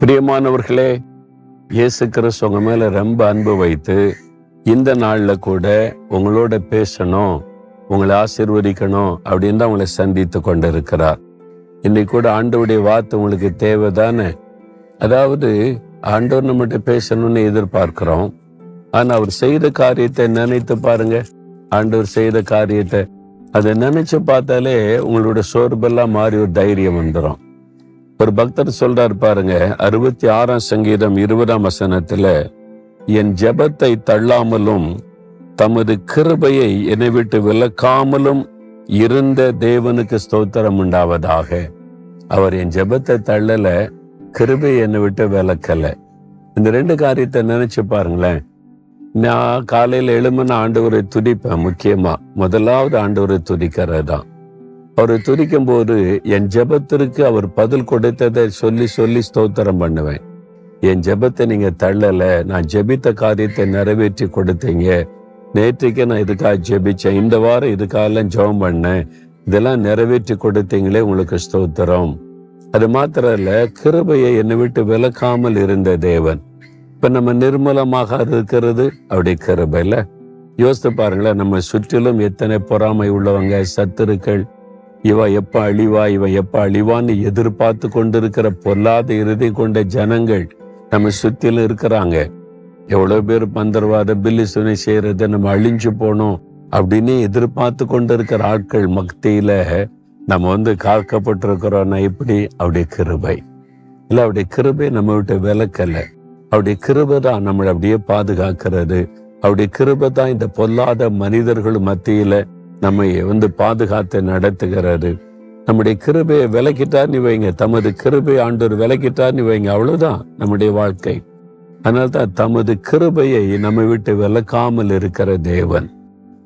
பிரியமானவர்களே இயேசு கிறிஸ்து உங்க மேல ரொம்ப அன்பு வைத்து இந்த நாள்ல கூட உங்களோட பேசணும் உங்களை ஆசீர்வதிக்கணும் அப்படின்னு தான் உங்களை சந்தித்து கொண்டு இருக்கிறார் இன்னைக்கு கூட ஆண்டவுடைய வார்த்தை உங்களுக்கு தேவைதானே? அதாவது ஆண்டவர் நம்மகிட்ட பேசணும்னு எதிர்பார்க்கிறோம். ஆனா அவர் செய்த காரியத்தை நினைத்து பாருங்க. ஆண்டவர் செய்த காரியத்தை அதை நினைச்சு பார்த்தாலே உங்களோட சோர்பெல்லாம் மாறி ஒரு தைரியம் வந்துடும் ஒரு பக்தர் சொல்றாரு பாருங்க அறுபத்தி ஆறாம் சங்கீதம் இருபதாம் வசனத்துல என் ஜெபத்தை தள்ளாமலும் தமது கிருபையை என்னை விட்டு விலக்காமலும் இருந்த தேவனுக்கு ஸ்தோத்திரம் உண்டாவதாக. அவர் என் ஜெபத்தை தள்ளல கிருபை என்னை விட்டு விலக்கல. இந்த ரெண்டு காரியத்தை நினைச்சு பாருங்களேன். நான் காலையில எழுமன ஆண்டவரை துடிப்பேன் முக்கியமா. முதலாவது ஆண்டவரை துதிக்கிறது தான் அவரை துதிக்கும் போது என் ஜெபத்திற்கு அவர் பதில் கொடுத்ததை சொல்லி சொல்லி ஸ்தோத்திரம் பண்ணுவேன். என் ஜெபத்தை நீங்க தள்ளல. நான் ஜெபித்த காரியத்தை நிறைவேற்றி கொடுத்தீங்க. நேற்றுக்கு நான் இதுக்காக ஜெபிச்சேன். இந்த வாரம் இதுக்காகலாம் ஜெபம் பண்ணேன். இதெல்லாம் நிறைவேற்றி கொடுத்தீங்களே உங்களுக்கு ஸ்தோத்திரம். அது மாத்திரம் இல்ல கிருபையை என்னை விட்டு விலக்காமல் இருந்த தேவன். இப்ப நம்ம நிர்மலமாக இருக்கிறது? அப்படி கிருபை இல்ல. யோசித்து பாருங்களேன் நம்ம சுற்றிலும் எத்தனை பொறாமை உள்ளவங்க சத்துருக்கள் இவ எப்ப அழிவா இவ எப்ப அழிவான்னு எதிர்பார்த்து கொண்டிருக்கிற பொல்லாத இறுதி கொண்ட ஜனங்கள் நம்ம சுத்திலும் இருக்கிறாங்க. எவ்வளவு பேர் மந்திரவாத பில்லி சுனை செய்யறது நம்ம அழிஞ்சு போனோம் அப்படின்னு எதிர்பார்த்து கொண்டிருக்கிற ஆட்கள் மக்தியில நம்ம வந்து காக்கப்பட்டிருக்கிறோம்னா இப்படி அவருடைய கிருபை. இல்ல அவருடைய கிருபை நம்ம விட்டு விலக்கல. அவருடைய கிருபை தான் நம்மளை அப்படியே பாதுகாக்கிறது. அவருடைய கிருபை தான் இந்த பொல்லாத மனிதர்கள் மத்தியில நம்மை வந்து பாதுகாத்து நடத்துகிறாரு நம்முடைய கிருபையை விலக்கிட்டார் நீ வைங்க. தமது கிருபை ஆண்டவர் விலக்கிட்டார் நீ வைங்க. அவ்வளவுதான் நம்முடைய வாழ்க்கை. அதனால தான் தமது கிருபையை நம்மை விட்டு விலக்காமல் இருக்கிற தேவன்.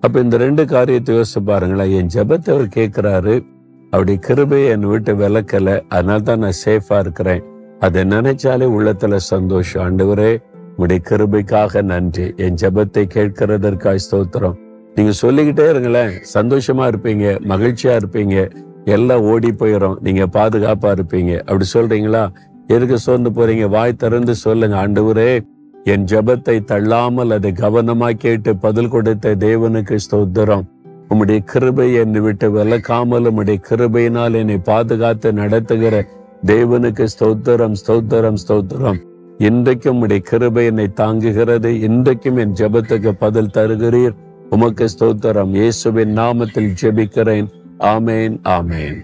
அப்ப இந்த ரெண்டு காரியத்தை யோசிச்சு பாருங்களேன். என் ஜெபத்தை அவர் கேட்கிறாரு. அவருடைய கிருபையை என் விட்டு விலக்கல. அதனால தான் நான் சேஃபா இருக்கிறேன். அதை நினைச்சாலே உள்ளத்துல சந்தோஷம். ஆண்டவரே உடைய கிருபைக்காக நன்றி. என் ஜெபத்தை கேட்கிறதற்காய் ஸ்தோத்திரம். நீங்க சொல்லிக்கிட்டே இருங்களேன். சந்தோஷமா இருப்பீங்க மகிழ்ச்சியா இருப்பீங்க. எல்லாம் ஓடி போயிடும் நீங்க பாதுகாப்பா இருப்பீங்க. அப்படி சொல்றீங்களா? எதுக்கு சோர்ந்து போறீங்க? வாய் திறந்து சொல்லுங்க. ஆண்டவரே என் ஜெபத்தை தள்ளாமல் அதை கவனமா கேட்டு பதில் கொடுத்த தேவனுக்கு ஸ்தோத்திரம். உம்முடைய கிருபை என்னை விட்டு விளக்காமல் உம்முடைய கிருபையினால் என்னை பாதுகாத்து நடத்துகிற தேவனுக்கு ஸ்தோத்திரம் ஸ்தோத்திரம் ஸ்தோத்திரம். இன்றைக்கும் உம்முடைய கிருபை என்னை தாங்குகிறது. இன்றைக்கும் என் ஜெபத்துக்கு பதில் தருகிறீர். உமக்கு ஸ்தோத்திரம். இயேசுவின் நாமத்தில் ஜெபிக்கிறேன். ஆமேன் ஆமேன்.